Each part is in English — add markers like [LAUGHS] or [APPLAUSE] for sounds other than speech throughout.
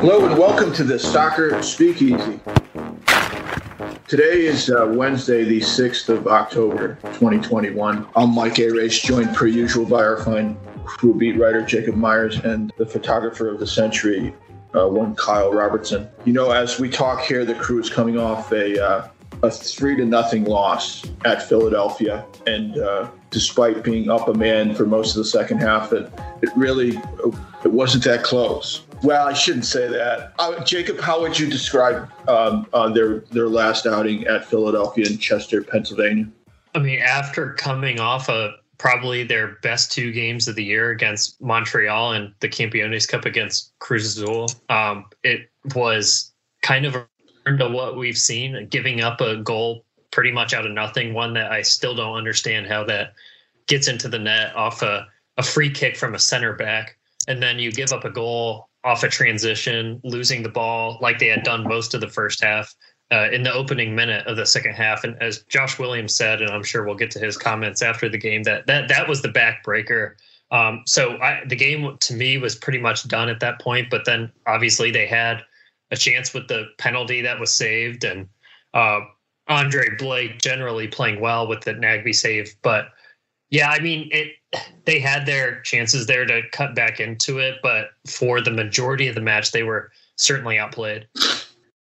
Hello and welcome to the Soccer Speakeasy. Today is uh, Wednesday, the 6th of October, 2021. I'm Mike Arace, joined per usual by our fine crew beat writer Jacob Myers and the photographer of the century, uh, one Kyle Robertson. You know, as we talk here, the crew is coming off a uh, a three to nothing loss at Philadelphia, and uh, despite being up a man for most of the second half, it it really it wasn't that close. Well, I shouldn't say that. Uh, Jacob, how would you describe um, uh, their their last outing at Philadelphia and Chester, Pennsylvania? I mean, after coming off of probably their best two games of the year against Montreal and the Campeones Cup against Cruz Azul. Um, it was kind of to what we've seen, giving up a goal pretty much out of nothing. One that I still don't understand how that gets into the net off a, a free kick from a center back. And then you give up a goal off a transition, losing the ball like they had done most of the first half uh, in the opening minute of the second half. And as Josh Williams said, and I'm sure we'll get to his comments after the game, that that that was the backbreaker. Um, so I, the game to me was pretty much done at that point. But then obviously they had a chance with the penalty that was saved, and uh, Andre Blake generally playing well with the Nagbe save. But yeah, I mean it. They had their chances there to cut back into it, but for the majority of the match, they were certainly outplayed.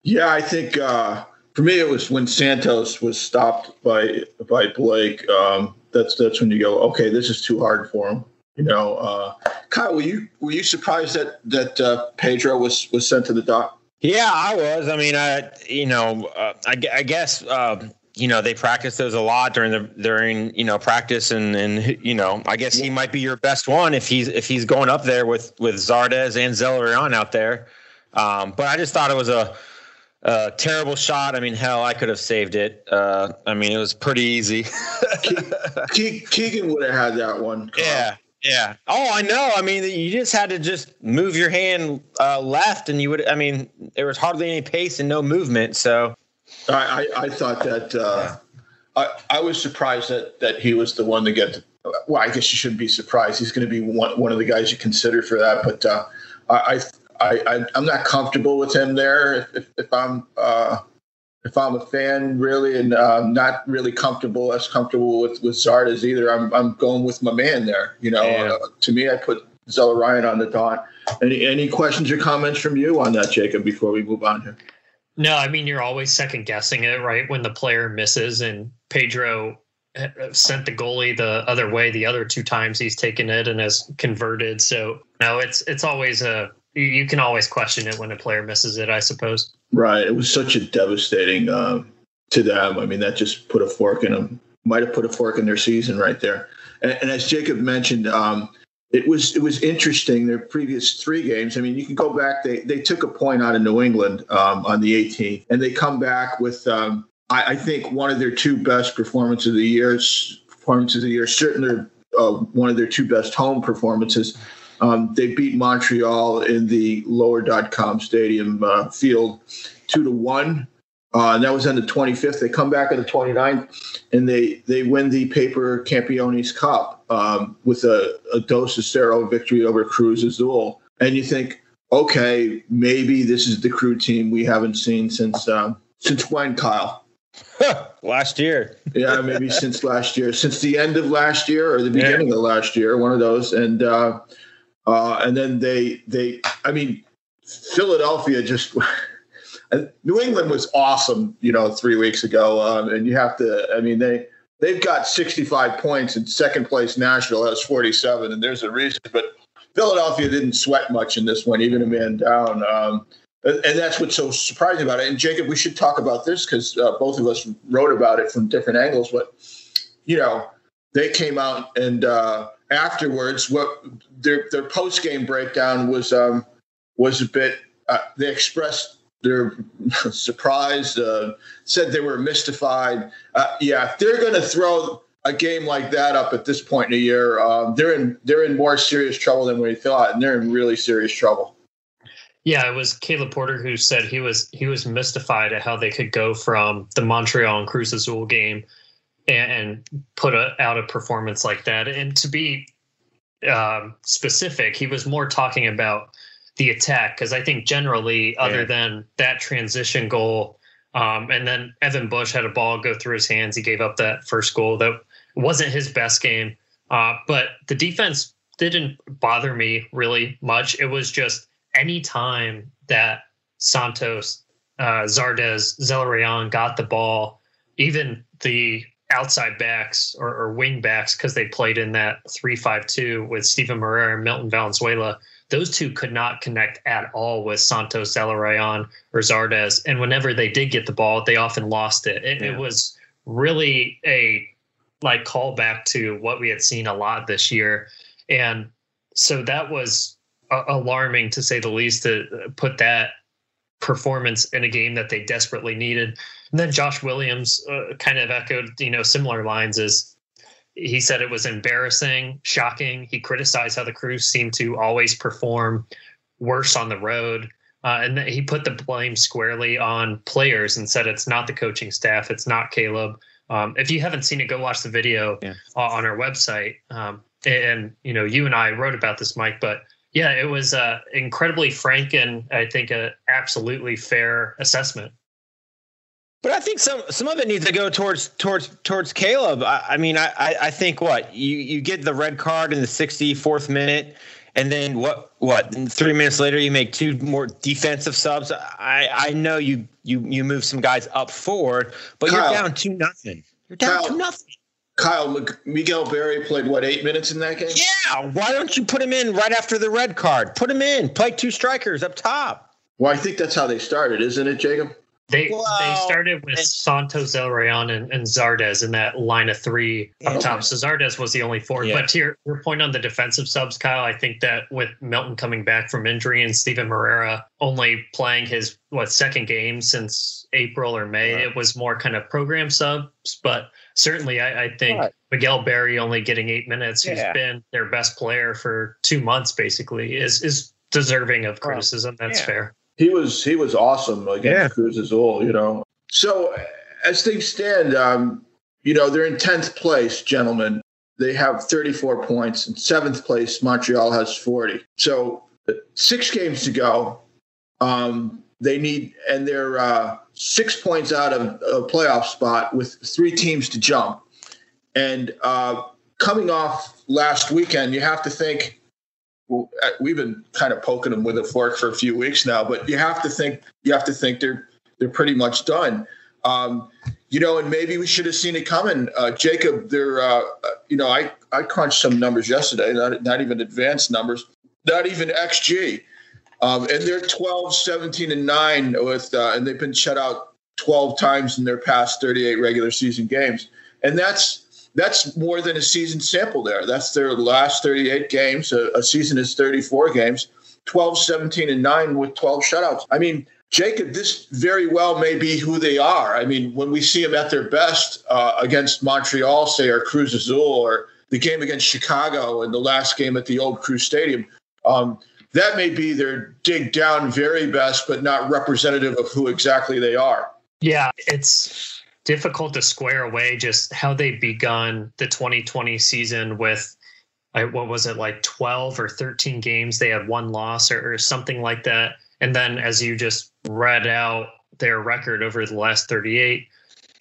Yeah, I think uh, for me it was when Santos was stopped by by Blake. Um, that's that's when you go, okay, this is too hard for him. You know, uh, Kyle, were you were you surprised that that uh, Pedro was was sent to the dock? Yeah, I was. I mean, I you know, uh, I, I guess uh, you know they practice those a lot during the during you know practice and and you know I guess he might be your best one if he's if he's going up there with with Zardes and Zelarayan out there. Um, but I just thought it was a uh, terrible shot. I mean, hell, I could have saved it. Uh, I mean, it was pretty easy. [LAUGHS] Keegan would have had that one. Yeah, yeah. Oh, I know. I mean, you just had to just move your hand uh, left, and you would. I mean, there was hardly any pace and no movement. So, I I, I thought that uh, I I was surprised that that he was the one to get. The, well, I guess you shouldn't be surprised. He's going to be one one of the guys you consider for that. But uh, I I, I I'm not comfortable with him there. If, if I'm uh, if I'm a fan really and uh, not really comfortable as comfortable with with Zardes either, I'm I'm going with my man there. You know, yeah. uh, to me, I put Zelarayan on the dot. Any any questions or comments from you on that, Jacob? Before we move on here. No, I mean you're always second guessing it, right? When the player misses and Pedro uh, sent the goalie the other way the other two times he's taken it and has converted. So no, it's it's always a you can always question it when a player misses it, I suppose. Right. It was such a devastating uh, to them. I mean, that just put a fork in them. Might have put a fork in their season right there. And, and as Jacob mentioned, um, it was it was interesting. Their previous three games. I mean, you can go back. They they took a point out of New England um, on the 18th, and they come back with um, I, I, think one of their two best performances of the year. Performances of the year. Certainly, uh, one of their two best home performances. Um, they beat Montreal in the lower.com stadium uh, field two to one. Uh, and that was on the 25th. They come back on the 29th and they, they win the paper Campeones Cup um, with a, a dos a zero victory over Cruz Azul. And you think, okay, maybe this is the crew team we haven't seen since uh, since when, Kyle? last year. yeah, maybe [LAUGHS] since last year, since the end of last year or the beginning yeah. of last year, one of those. And uh, uh, and then they they I mean Philadelphia just [LAUGHS] New England was awesome, you know, three weeks ago, um, and you have to. I mean they they've got 65 points in second place. Nashville has 47, and there's a reason. But Philadelphia didn't sweat much in this one, even a man down. Um, and that's what's so surprising about it. And Jacob, we should talk about this because uh, both of us wrote about it from different angles. But you know, they came out and uh, afterwards, what their their post game breakdown was um, was a bit. Uh, they expressed their [LAUGHS] surprise, uh, said they were mystified. Uh, yeah, if they're going to throw a game like that up at this point in the year, um, they're in they're in more serious trouble than we thought, and they're in really serious trouble. Yeah, it was Caleb Porter who said he was he was mystified at how they could go from the Montreal and Cruz Azul game and, put a, out a performance like that. And to be um, specific, he was more talking about the attack because I think generally, other yeah. than that transition goal, um, and then Evan Bush had a ball go through his hands. He gave up that first goal. That wasn't his best game, uh, but the defense didn't bother me really much. It was just any time that Santos, uh, Zardes, Zelarayan got the ball, even the outside backs or, or wing backs because they played in that three-five-two with Steven Moreira and Milton Valenzuela. Those two could not connect at all with Santos, Zelarayan, or Zardes. And whenever they did get the ball, they often lost it. It, yeah. it was really a like callback to what we had seen a lot this year. And so that was uh, alarming to say the least to put that performance in a game that they desperately needed. And then Josh Williams uh, kind of echoed, you know, similar lines as he said it was embarrassing, shocking. He criticized how the Crews seemed to always perform worse on the road. Uh, and he put the blame squarely on players and said it's not the coaching staff, it's not Caleb. Um, if you haven't seen it, go watch the video yeah. on our website. Um, and you know, you and I wrote about this, Mike. But yeah, it was uh, incredibly frank and I think a absolutely fair assessment. But I think some some of it needs to go towards towards towards Caleb. I, I mean, I I think what you you get the red card in the 64th minute, and then what what three minutes later you make two more defensive subs. I I know you you you move some guys up forward, but Kyle, you're down two nothing. You're down Kyle, two nothing. Kyle Miguel Berry played what eight minutes in that game? Yeah. Why don't you put him in right after the red card? Put him in. Play two strikers up top. Well, I think that's how they started, isn't it, Jacob? They well, they started with Santos Zelarayan and, and Zardes in that line of three up okay. top. So Zardes was the only forward. Yeah. But to your, your point on the defensive subs, Kyle, I think that with Milton coming back from injury and Steven Moreira only playing his what second game since April or May, right. it was more kind of program subs. But certainly, I, I think right. Miguel Berry only getting eight minutes, Who's been their best player for two months, basically, is is deserving of criticism. That's yeah. fair he was he was awesome against yeah. Cruz Azul, you know. So as things stand, um, you know, they're in tenth place, gentlemen. They have 34 points. In seventh place, Montreal has 40. So six games to go. Um, they need, and they're uh, six points out of a playoff spot with three teams to jump. And uh, coming off last weekend, you have to think we've been kind of poking them with a fork for a few weeks now, but you have to think you have to think they're they're pretty much done. Um, you know, and maybe we should have seen it coming. Uh, Jacob, they're uh, you know, I I crunched some numbers yesterday, not not even advanced numbers, not even XG. Um, and they're 12, 17, and 9 with, uh, and they've been shut out 12 times in their past 38 regular season games. And that's that's more than a season sample there. That's their last 38 games. A, a, season is 34 games, 12, 17, and 9 with 12 shutouts. I mean, Jacob, this very well may be who they are. I mean, when we see them at their best uh, against Montreal, say, or Cruz Azul, or the game against Chicago and the last game at the old Crew Stadium, um, that may be their dig down very best, but not representative of who exactly they are. Yeah, it's difficult to square away just how they begun the 2020 season with what was it like 12 or 13 games they had one loss or, or something like that. And then as you just read out their record over the last 38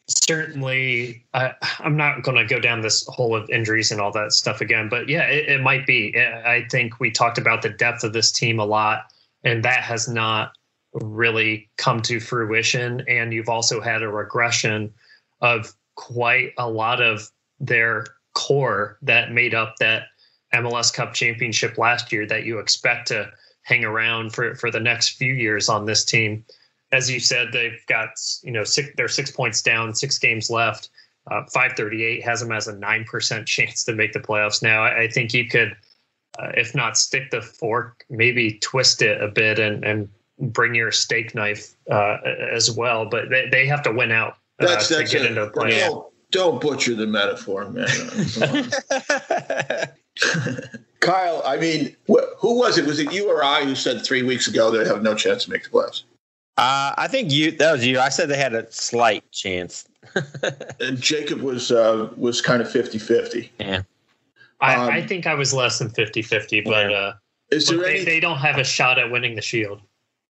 certainly I, am not going to go down this hole of injuries and all that stuff again but yeah it, it might be. I think we talked about the depth of this team a lot and that has not really come to fruition. And you've also had a regression of quite a lot of their core that made up that MLS Cup championship last year that you expect to hang around for, for the next few years on this team. As you said, they've got, you know, six, they're six points down, six games left. Uh, 538 has them as a 9% chance to make the playoffs now. I, I think you could, uh, if not stick the fork, maybe twist it a bit and, and bring your steak knife uh, as well. But they, they have to win out uh, that's, that's to get a, into the play. Don't, don't butcher the metaphor, man. [LAUGHS] Kyle, I mean, wh- who was it? Was it you or I who said three weeks ago they have no chance to make the playoffs? Uh, I think you. That was you. I said they had a slight chance. [LAUGHS] and Jacob was uh, was kind of 50-50. Yeah. I, um, I, think I was less than 50-50, but yeah. uh, Is there But any? they, they don't have a shot at winning the Shield.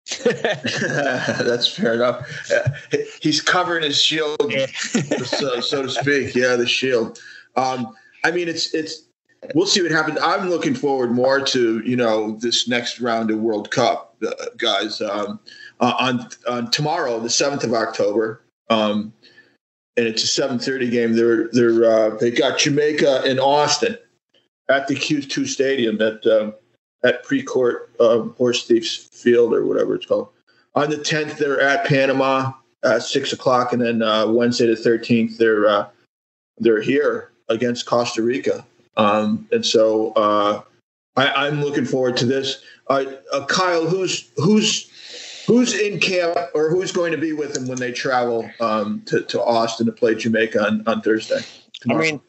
[LAUGHS] That's fair enough. Uh, he's covering his shield, [LAUGHS] so, so to speak. Yeah, the shield. Um, I mean, it's it's. We'll see what happens. I'm looking forward more to you know this next round of World Cup, uh, guys. Um, uh, on on tomorrow, the seventh of October, um, and it's a seven thirty game. They're they're uh, they got Jamaica in Austin at the Q2 Stadium That um, at Precourt um, Horse Thieves Field or whatever it's called. On the tenth, they're at Panama at six o'clock, and then uh, Wednesday the thirteenth, they're uh, they're here against Costa Rica. Um, and so uh, I, I'm looking forward to this. Uh, Kyle, who's who's who's in camp or who's going to be with them when they travel um, to, to Austin to play Jamaica on, on Thursday? I mean,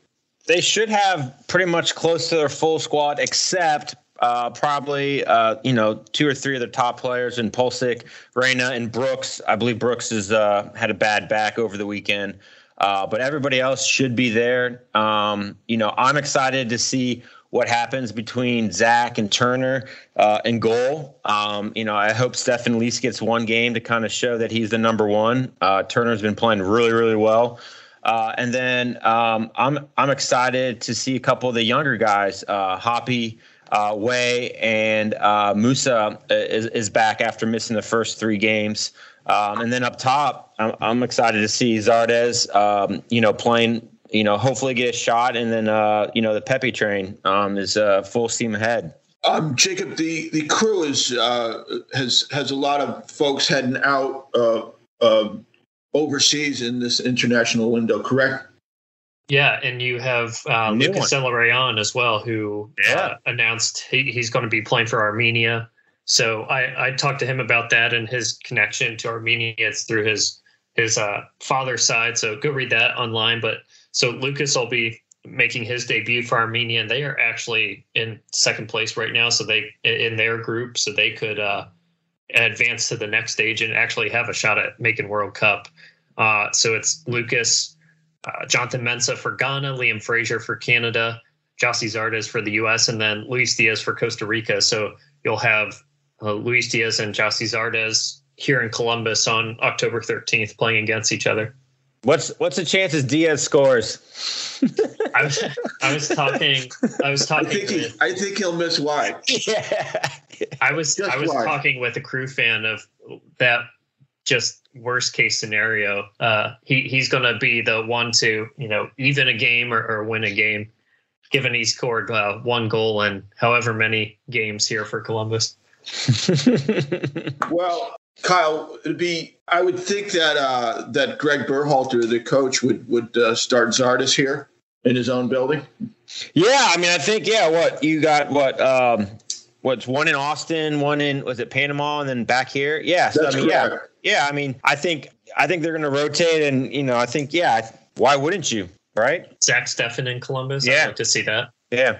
they should have pretty much close to their full squad, except uh, probably uh, you know two or three of the top players in Pulisic, Reyna, and Brooks. I believe Brooks has uh, had a bad back over the weekend, uh, but everybody else should be there. Um, you know, I'm excited to see what happens between Zack and Turner uh, in goal. Um, you know, I hope Steffen least gets one game to kind of show that he's the number one. Uh, Turner's been playing really, really well. Uh, and then um, I'm I'm excited to see a couple of the younger guys, uh, Hoppe, uh, Weah, and uh, Musah is, is back after missing the first three games. Um, and then up top, I'm, I'm excited to see Zardes, um, you know, playing, you know, hopefully get a shot, and then uh, you know the Pepi train um, is uh, full steam ahead. Um, Jacob, the, the crew is uh, has has a lot of folks heading out uh, uh, overseas in this international window. Correct? Yeah, and you have uh, Lucas Rayon as well, who Yeah. uh, announced he, he's going to be playing for Armenia. So I, I talked to him about that and his connection to Armenia. It's through his his uh, father's side. So go read that online. But so Lucas will be making his debut for Armenia, and they are actually in second place right now. So they in their group, so they could uh, advance to the next stage and actually have a shot at making World Cup. Uh, so it's Lucas, uh, Jonathan Mensah for Ghana, Liam Fraser for Canada, Gyasi Zardes for the U.S., and then Luis Diaz for Costa Rica. So you'll have uh, Luis Diaz and Gyasi Zardes here in Columbus on October 13th playing against each other. What's what's the chances Diaz scores? I was I was talking I was [LAUGHS] I talking think he, with I think he'll miss wide. [LAUGHS] yeah. I was Just I was why? talking with a crew fan of that just worst case scenario. Uh, he he's going to be the one to you know even a game or, or win a game, given he scored uh, one goal in however many games here for Columbus. [LAUGHS] Well, Kyle, it'd be. I would think that uh, that Greg Berhalter, the coach, would would uh, start Zardes here in his own building. Yeah, I mean, I think yeah. What you got? What um, what's one in Austin, one in was it Panama, and then back here? Yeah, so That's I mean, correct. yeah. I mean, I think I think they're going to rotate, and you know, I think yeah. Why wouldn't you? Right? Zack Steffen in Columbus. Yeah. I'd like to see that. Yeah.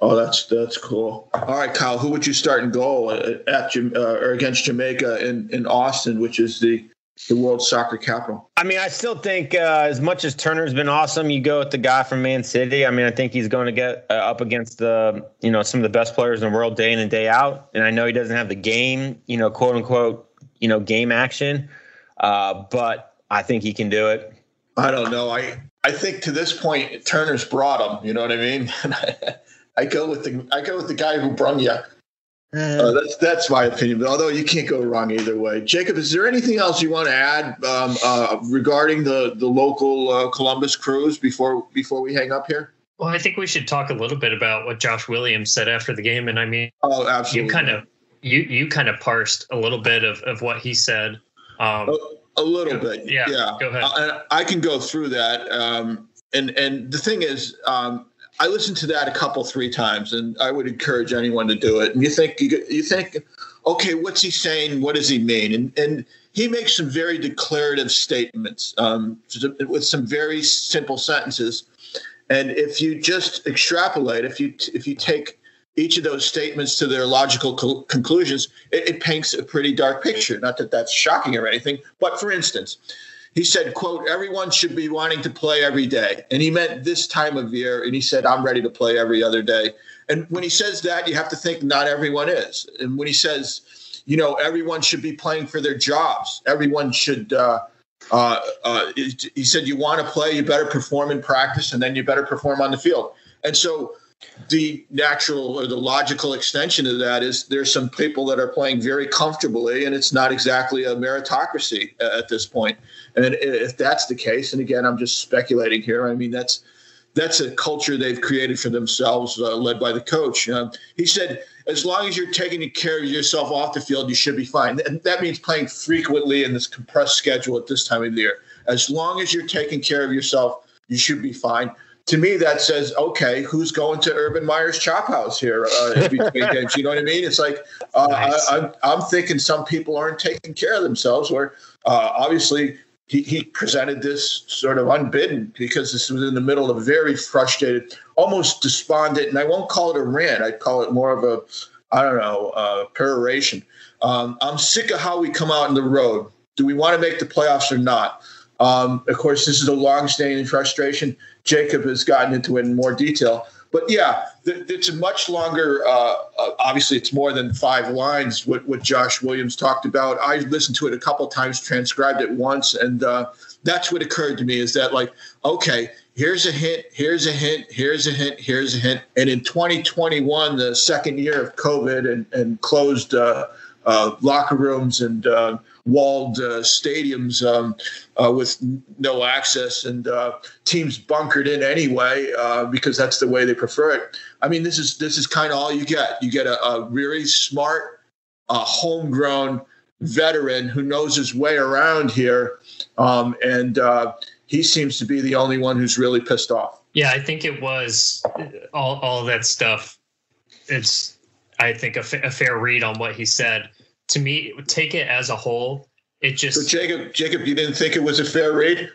Oh, that's that's cool. All right, Kyle, who would you start in goal at, at uh, or against Jamaica in, in Austin, which is the the world soccer capital? I mean, I still think uh, as much as Turner's been awesome, you go with the guy from Man City. I mean, I think he's going to get uh, up against the you know some of the best players in the world day in and day out. And I know he doesn't have the game, you know, quote unquote, you know, game action, uh, but I think he can do it. I don't know. I I think to this point, Turner's brought him. You know what I mean? [LAUGHS] I go with the I go with the guy who brung you. Uh, that's that's my opinion. But although you can't go wrong either way, Jacob, is there anything else you want to add um, uh, regarding the the local uh, Columbus Crews before before we hang up here? Well, I think we should talk a little bit about what Josh Williams said after the game, and I mean, Oh, absolutely. you kind of you you kind of parsed a little bit of, of what he said. Um, a, a little bit. Yeah, yeah. go ahead. I, I can go through that. Um, and and the thing is, um, I listened to that a couple three times, and I would encourage anyone to do it. And you think you, you think, okay, what's he saying? What does he mean? And and he makes some very declarative statements um, with some very simple sentences. And if you just extrapolate, if you if you take each of those statements to their logical co- conclusions, it, it paints a pretty dark picture. Not that that's shocking or anything, but for instance, he said, "quote Everyone should be wanting to play every day," and he meant this time of year. And he said, "I'm ready to play every other day." And when he says that, you have to think not everyone is. And when he says, you know, everyone should be playing for their jobs, everyone should. Uh, uh, uh, he said, you want to play, you better perform in practice, and then you better perform on the field. And so the natural or the logical extension of that is there's some people that are playing very comfortably and it's not exactly a meritocracy at this point. And if that's the case and again i'm just speculating here i mean that's that's a culture they've created for themselves uh, led by the coach. Uh, he said as long as you're taking care of yourself off the field you should be fine. And that means playing frequently in this compressed schedule at this time of the year. As long as you're taking care of yourself you should be fine to me that says okay who's going to urban meyer's chop house here uh, [LAUGHS] between games? You know what i mean? It's like uh, nice. I, am I'm, I'm thinking some people aren't taking care of themselves where uh, obviously he, he presented this sort of unbidden because this was in the middle of a very frustrated almost despondent and i won't call it a rant. I'd call it more of a i don't know uh, peroration. Um, i'm sick of how we come out in the road. Do we want to make the playoffs or not? Um, of course, this is a long-standing frustration. Jacob has gotten into it in more detail, but yeah, it's a much longer. Uh, uh, obviously, it's more than five lines. What, what Josh Williams talked about. I listened to it a couple times, transcribed it once, and uh, that's what occurred to me. Is that like, okay, here's a hint, here's a hint, here's a hint, here's a hint, and in 2021, the second year of COVID and and closed uh, uh, locker rooms and uh, walled uh, stadiums um, uh, with no access and uh, teams bunkered in anyway uh, because that's the way they prefer it. I mean, this is this is kind of all you get. You get a, a really smart, homegrown veteran who knows his way around here, um, and he seems to be the only one who's really pissed off. Yeah, I think it was all all that stuff. It's I think a, f- a fair read on what he said to me, take it as a whole. It just so Jacob, Jacob, you didn't think it was a fair read?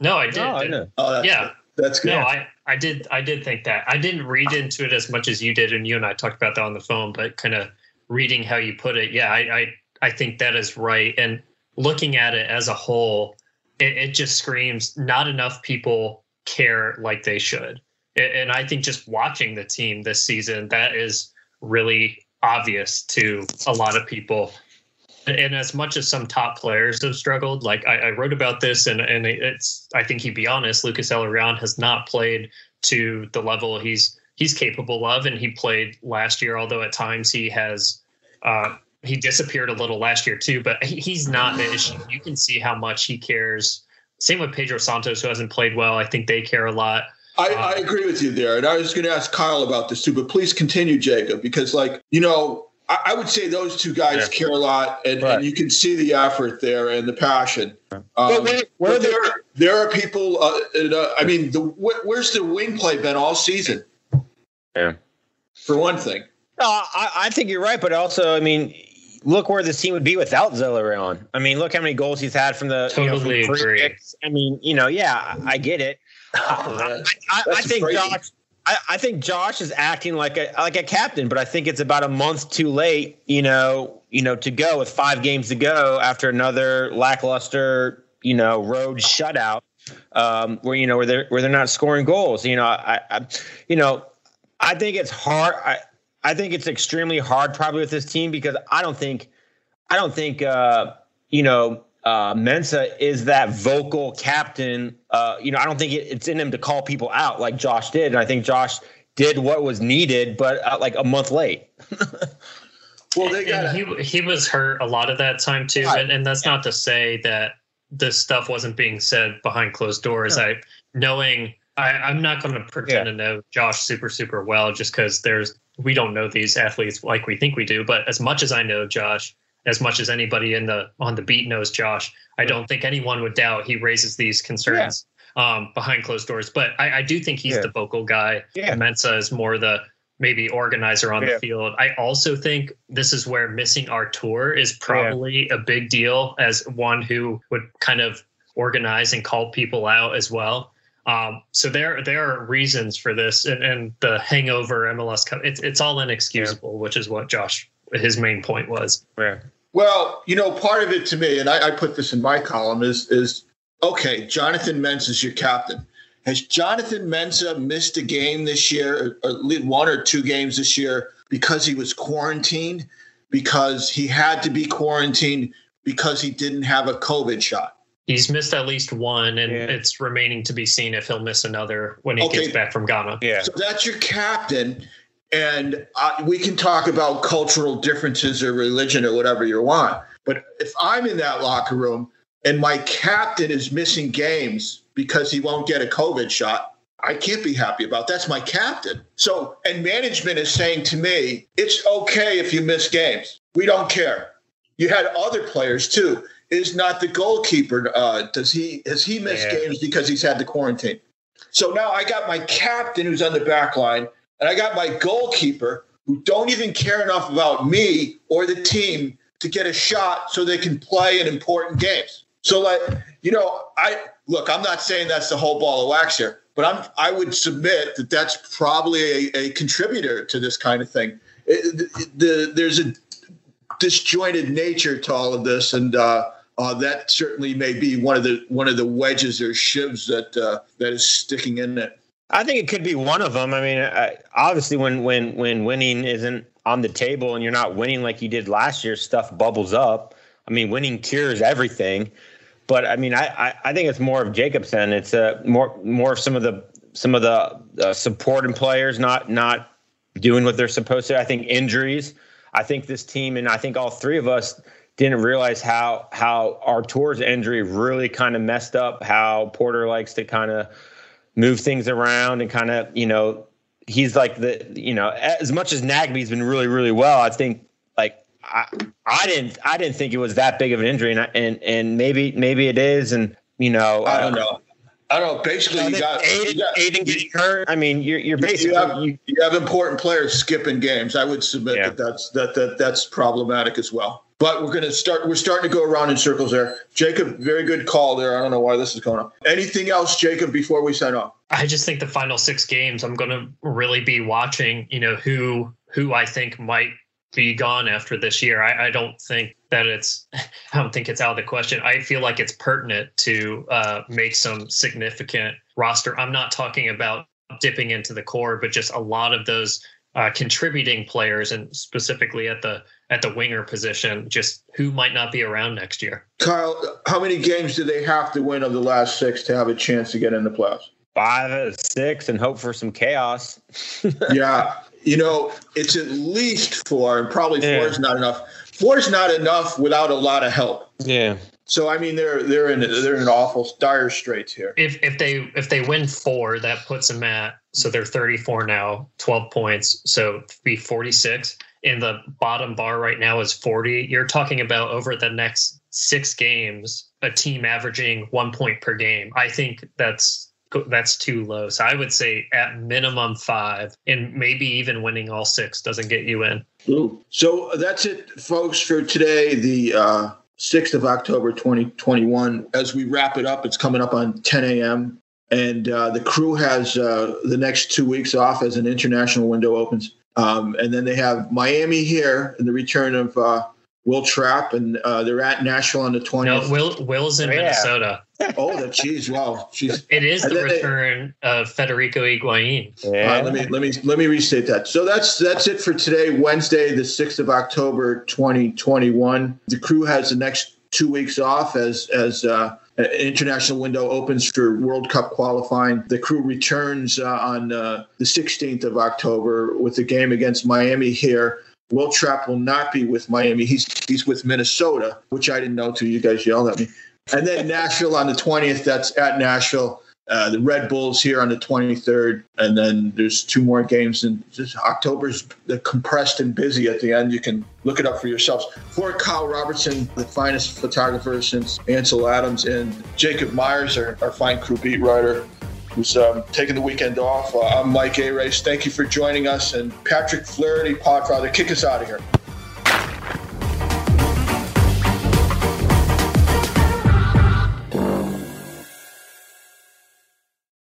No, I did. No, I know. Oh, that's yeah, good. that's good. No, I, I did, I did think that. I didn't read into it as much as you did, and you and I talked about that on the phone. But kind of reading how you put it, yeah, I, I, I think that is right. And looking at it as a whole, it, it just screams not enough people care like they should. And I think just watching the team this season, that is really obvious to a lot of people. And as much as some top players have struggled, like I, I wrote about this, and and it's I think he'd be honest. Lucas Zelarayan has not played to the level he's he's capable of, and he played last year. Although at times he has uh, he disappeared a little last year too, but he, he's not the issue. You can see how much he cares. Same with Pedro Santos, who hasn't played well. I think they care a lot. I, I agree with you there. And I was going to ask Kyle about this too, but please continue, Jacob, because, like, you know, I, I would say those two guys yeah. care a lot, and, right. and, you can see the effort there and the passion. Um, but, but there, there are people, uh, uh, I mean, the, where's the wing play been all season? Yeah. For one thing. No, I, I think you're right, but also, I mean, look where this team would be without Zelarayán. I mean, look how many goals he's had from the totally you know, from agree. I mean, you know, yeah, I get it. [LAUGHS] I, I, I think crazy. Josh. I, I, think Josh is acting like a like a captain, but I think it's about a month too late. You know, you know, to go with five games to go after another lackluster, you know, road shutout, um, where you know where they're where they're not scoring goals. You know, I, I you know, I think it's hard. I I think it's extremely hard probably with this team because I don't think I don't think uh, you know uh, Mensah is that vocal captain. Uh, you know, I don't think it, it's in him to call people out like Josh did, and I think Josh did what was needed, but uh, like a month late. [LAUGHS] well, they got he he was hurt a lot of that time too, right. and, and that's yeah. not to say that this stuff wasn't being said behind closed doors. Yeah. I knowing I, am not going to pretend yeah. to know Josh super super well just because there's we don't know these athletes like we think we do, but as much as I know Josh as much as anybody in the on the beat knows Josh. I don't think anyone would doubt he raises these concerns yeah. um, behind closed doors. But I, I do think he's yeah. the vocal guy. Yeah. Mensah is more the maybe organizer on yeah. the field. I also think this is where missing Artur is probably a big deal as one who would kind of organize and call people out as well. Um, so there there are reasons for this, and, and the hangover MLS Cup. It's it's all inexcusable, which is what Josh his main point was. Yeah. Well, you know, part of it to me, and I, I put this in my column, is is okay. Jonathan Mensah is your captain, Has Jonathan Mensah missed a game this year, or one or two games this year, because he was quarantined, because he had to be quarantined, because he didn't have a COVID shot? He's missed at least one, and yeah. it's remaining to be seen if he'll miss another when he okay. gets back from Ghana. Yeah. So that's your captain. And uh, we can talk about cultural differences or religion or whatever you want. But if I'm in that locker room and my captain is missing games because he won't get a COVID shot, I can't be happy about. That's my captain. So, and management is saying to me, it's okay if you miss games. We don't care. You had other players too is not the goalkeeper. Uh, does he has he missed yeah. games because he's had the quarantine? So now I got my captain who's on the back line, and I got my goalkeeper who don't even care enough about me or the team to get a shot so they can play in important games. So like you know, I look. I'm not saying that's the whole ball of wax here, but I'm I would submit that that's probably a, a contributor to this kind of thing. It, the, the, there's a disjointed nature to all of this, and uh, uh, that certainly may be one of the one of the wedges or shivs that uh, that is sticking in it. I think it could be one of them. I mean, I, obviously, when when when winning isn't on the table and you're not winning like you did last year, stuff bubbles up. I mean, winning cures everything. But I mean, I, I, I think it's more of Jacobson. It's a uh, more more of some of the some of the uh, supporting players not not doing what they're supposed to. I think injuries. I think this team and I think all three of us didn't realize how how Artur's injury really kind of messed up how Porter likes to kind of move things around and kind of you know he's like the you know as much as Nagbe's been really really well I think like I I didn't I didn't think it was that big of an injury and and and maybe maybe it is and you know I uh, don't know I don't know. Basically, you, got, Aidan, you got Aidan getting hurt. I mean, you're you're basically you have, you, you have important players skipping games. I would submit yeah. that that's that that that's problematic as well. But we're going to start. We're starting to go around in circles there. Jacob, very good call there. I don't know why this is going on. Anything else, Jacob, before we sign off? I just think the final six games, I'm going to really be watching. You know who who I think might be gone after this year. I, I don't think that it's. [LAUGHS] I don't think it's out of the question. I feel like it's pertinent to uh, make some significant roster. I'm not talking about dipping into the core, but just a lot of those uh, contributing players, and specifically at the at the winger position, just who might not be around next year. Kyle, how many games do they have to win of the last six to have a chance to get in the playoffs? Five, six, and hope for some chaos. [LAUGHS] yeah, you know, it's at least four, and probably four yeah. is not enough. Four is not enough without a lot of help. Yeah. So I mean, they're they're in they're in awful dire straits here. If if they if they win four, that puts them at so they're 34 now, 12 points, so be 46 and the bottom bar right now is 40 you're talking about over the next six games a team averaging one point per game. I think that's that's too low. So i would say at minimum five and maybe even winning all six doesn't get you in. Ooh. so that's it folks for today the uh 6th of october 2021 as we wrap it up it's coming up on 10 a.m and uh, the crew has uh, the next two weeks off as an international window opens um, and then they have Miami here and the return of uh, Wil Trapp, and uh, they're at Nashville on the 20th. No, Will Will's in oh, yeah. Minnesota. [LAUGHS] oh, the geez, wow, she's. [LAUGHS] It is the return they, of Federico Higuain. Yeah. let me let me let me restate that. So that's that's it for today, Wednesday, the 6th of October, 2021. The crew has the next two weeks off as as uh, international window opens for World Cup qualifying. The crew returns uh, on uh, the 16th of October with the game against Miami here. Wil Trapp will not be with Miami. He's he's with Minnesota, which I didn't know till you guys yelled at me. And then Nashville on the 20th. That's at Nashville. Uh, the Red Bulls here on the 23rd, and then there's two more games. And just October's compressed and busy at the end. You can look it up for yourselves. For Kyle Robertson, the finest photographer since Ansel Adams, and Jacob Myers, our, our fine crew beat writer, who's um, taking the weekend off. Uh, I'm Mike Arace. Thank you for joining us, and Patrick Flaherty, Podfather, kick us out of here.